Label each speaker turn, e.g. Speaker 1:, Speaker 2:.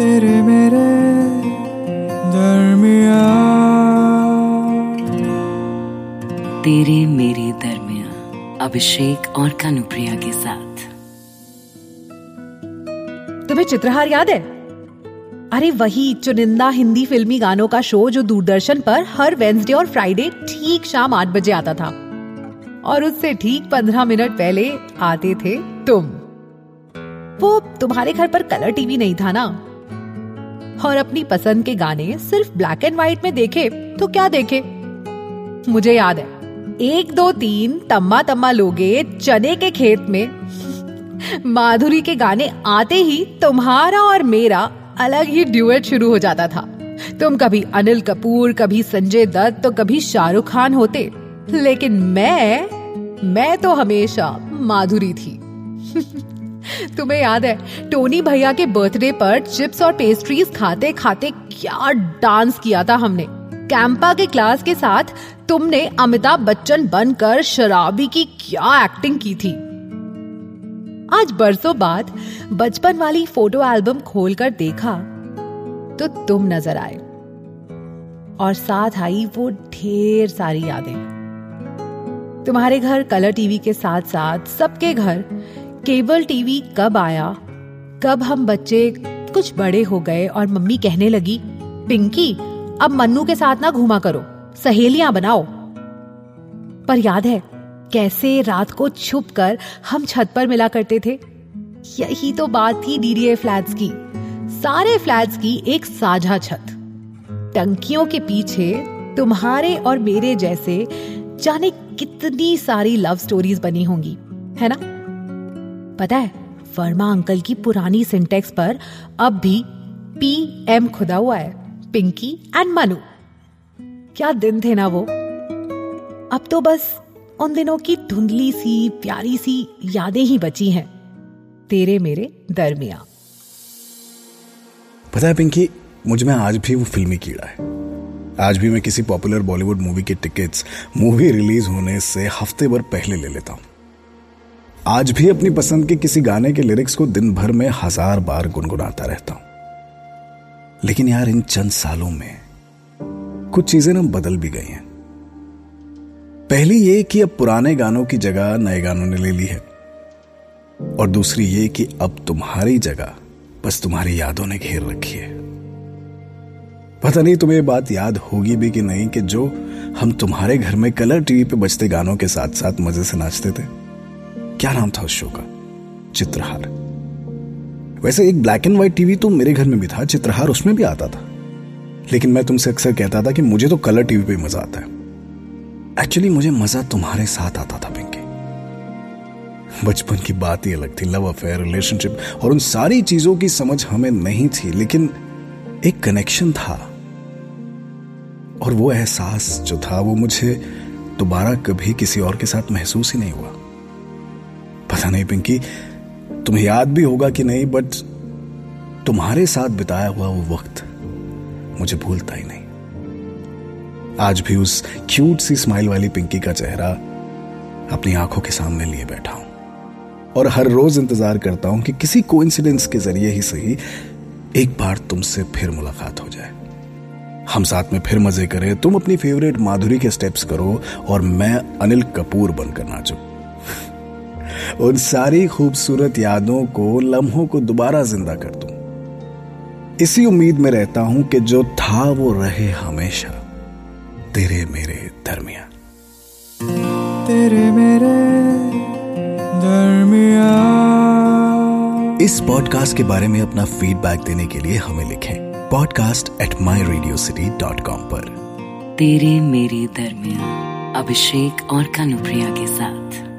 Speaker 1: तेरे मेरे दरमिया
Speaker 2: तेरे मेरे दरमिया अभिषेक और कानुप्रिया के साथ।
Speaker 3: तुम्हें चित्रहार याद है? अरे वही चुनिंदा हिंदी फिल्मी गानों का शो जो दूरदर्शन पर हर वेंसडे और फ्राइडे ठीक शाम आठ बजे आता था। और उससे ठीक पंद्रह मिनट पहले आते थे तुम। वो तुम्हारे घर पर कलर टीवी नहीं था ना? और अपनी पसंद के गाने सिर्फ़ ब्लैक एंड व्हाइट में देखे तो क्या देखे? मुझे याद है। एक, दो, तीन, तम्मा तम्मा लोगे, चने के खेत में। माधुरी के गाने आते ही तुम्हारा और मेरा अलग ही ड्यूएट शुरू हो जाता था। तुम कभी अनिल कपूर, कभी संजय दत्त तो कभी शाहरुख खान होते। लेकिन मैं मैं तो हमेशा माधुरी थी। तुम्हें याद है, टोनी भैया के बर्थडे पर चिप्स और पेस्ट्रीज खाते खाते क्या डांस किया था हमने। कैंपा के क्लास के साथ तुमने अमिताभ बच्चन बनकर शराबी की क्या एक्टिंग की थी। आज बरसों बाद बचपन वाली फ़ोटो एल्बम खोलकर देखा तो तुम नज़र आए। और साथ आई वो ढेर सारी यादें। तुम्हारे घर कलर टीवी के साथ साथ सबके घर केबल टीवी कब आया? कब हम बच्चे कुछ बड़े हो गए और मम्मी कहने लगी, पिंकी, अब मन्नू के साथ ना घूमा करो, सहेलियाँ बनाओ। पर याद है, कैसे रात को छुप कर हम छत पर मिला करते थे। यही तो बात थी डीडीए फ्लैट्स की। सारे फ्लैट्स की एक साझा छत। टंकियों के पीछे तुम्हारे और मेरे जैसे जाने कितनी सारी लव स्टोरीज बनी होंगी, है ना? पता है, वर्मा अंकल की पुरानी सिंटेक्स पर अब भी पी एम खुदा हुआ है पिंकी एंड मनु क्या दिन थे ना वो। अब तो बस उन दिनों की धुंधली सी, प्यारी सी यादें ही बची हैं, तेरे मेरे दरमिया।
Speaker 4: पता है पिंकी मुझमें आज भी वो फिल्मी कीड़ा है। आज भी मैं किसी पॉपुलर बॉलीवुड मूवी के टिकट्स मूवी रिलीज़ होने से हफ़्ते भर पहले ले लेता हूँ। आज भी अपनी पसंद के किसी गाने के लिरिक्स को दिन भर में हज़ार बार गुनगुनाता रहता हूँ। लेकिन यार, इन चंद सालों में कुछ चीज़ें ना बदल भी गई हैं। पहली ये कि अब पुराने गानों की जगह नए गानों ने ले ली है। और दूसरी ये कि अब तुम्हारी जगह बस तुम्हारी यादों ने घेर रखी है। पता नहीं, तुम्हें बात याद होगी भी कि नहीं कि जो हम तुम्हारे घर में कलर टीवी पे बजते गानों के साथ साथ मज़े से नाचते थे क्या नाम था उस शो का? चित्रहार। वैसे एक ब्लैक एंड व्हाइट टीवी तो मेरे घर में भी था, चित्रहार उसमें भी आता था। लेकिन मैं तुमसे अक्सर कहता था कि मुझे तो कलर टीवी पे मज़ा आता है। एक्चुअली मुझे मज़ा तुम्हारे साथ आता था पिंकी बचपन की बात ही अलग थी लव अफेयर रिलेशनशिप और उन सारी चीज़ों की समझ हमें नहीं थी, लेकिन एक कनेक्शन था। और वो एहसास जो था, वो मुझे दोबारा कभी किसी और के साथ महसूस ही नहीं हुआ। पता नहीं पिंकी। तुम्हें याद भी होगा कि नहीं बट तुम्हारे साथ बिताया हुआ वो वक्त मुझे भूलता ही नहीं। आज भी उस क्यूट सी स्माइल वाली पिंकी का चेहरा अपनी आँखों के सामने लिए बैठा हूँ। और हर रोज इंतज़ार करता हूँ कि किसी कोइंसिडेंस के ज़रिए ही सही एक बार तुमसे फिर मुलाकात हो जाए। हम साथ में फिर मज़े करें। तुम अपनी फेवरेट माधुरी के स्टेप्स करो और मैं अनिल कपूर बनकर नाचू। उन सारी खूबसूरत यादों को लम्हों को दोबारा ज़िंदा कर दूँ। इसी उम्मीद में रहता हूँ कि जो था वो रहे हमेशा। तेरे मेरे दरमिया
Speaker 1: तेरे मेरे दरमिया
Speaker 4: इस पॉडकास्ट के बारे में अपना फीडबैक देने के लिए हमें लिखें podcast at my Radio City dot com पर।
Speaker 2: तेरे मेरे दरमिया अभिषेक और कानुप्रिया के साथ।